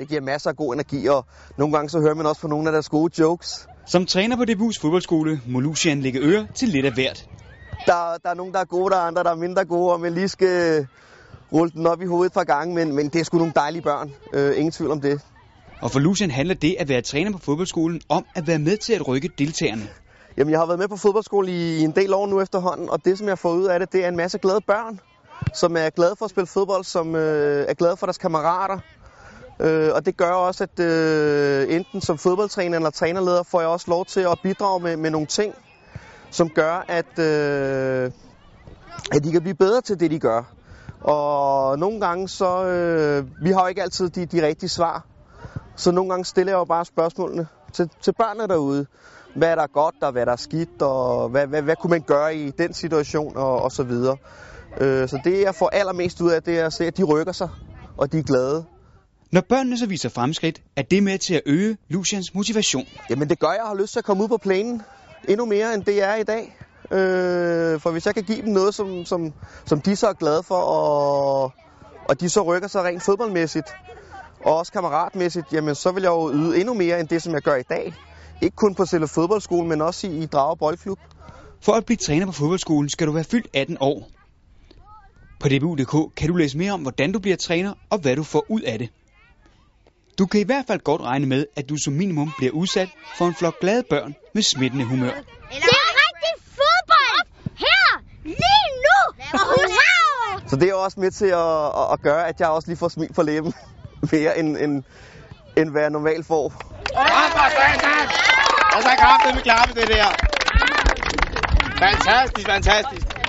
Det giver masser af god energi, og nogle gange så hører man også på nogle af deres gode jokes. Som træner på Debus fodboldskole må Lucian lægge øre til lidt af hvert. Der, der er nogen, der er gode, der er andre, der er mindre gode, og man lige skal rulle den op i hovedet et par gange, men, men det er sgu nogle dejlige børn. Øh, ingen tvivl om det. Og for Lucian handler det at være træner på fodboldskolen om at være med til at rykke deltagerne. Jamen, jeg har været med på fodboldskole i en del år nu efterhånden, og det, som jeg får ud af det, det er en masse glade børn, som er glade for at spille fodbold, som øh, er glade for deres kammerater. Øh, og det gør også, at øh, enten som fodboldtræner eller trænerleder får jeg også lov til at bidrage med, med nogle ting, som gør, at, øh, at de kan blive bedre til det, de gør. Og nogle gange så, øh, vi har jo ikke altid de, de rigtige svar, så nogle gange stiller jeg jo bare spørgsmålene til, til børnene derude. Hvad er der godt, og hvad er der skidt, og hvad, hvad, hvad kunne man gøre i den situation, og, og så videre. Øh, så det, jeg får allermest ud af, det er at se, at de rykker sig, og de er glade. Når børnene så viser fremskridt, er det med til at øge Lucians motivation. Jamen det gør, jeg har lyst til at komme ud på planen endnu mere, end det er i dag. Øh, for hvis jeg kan give dem noget, som, som, som de så er glade for, og, og de så rykker sig rent fodboldmæssigt, og også kammeratmæssigt, jamen så vil jeg jo yde endnu mere end det, som jeg gør i dag. Ikke kun på selve fodboldskolen, men også i, i Drage Boldklub. For at blive træner på fodboldskolen skal du være fyldt 18 år. På dbu.dk kan du læse mere om, hvordan du bliver træner og hvad du får ud af det. Du kan i hvert fald godt regne med, at du som minimum bliver udsat for en flok glade børn med smittende humør. Det er rigtig fodbold! Her! Lige nu! Hurra! Så det er også med til at, at, gøre, at jeg også lige får smil på læben mere, end, end, end hvad jeg normalt får. Og så kraftigt med klappe det der. Fantastisk, fantastisk.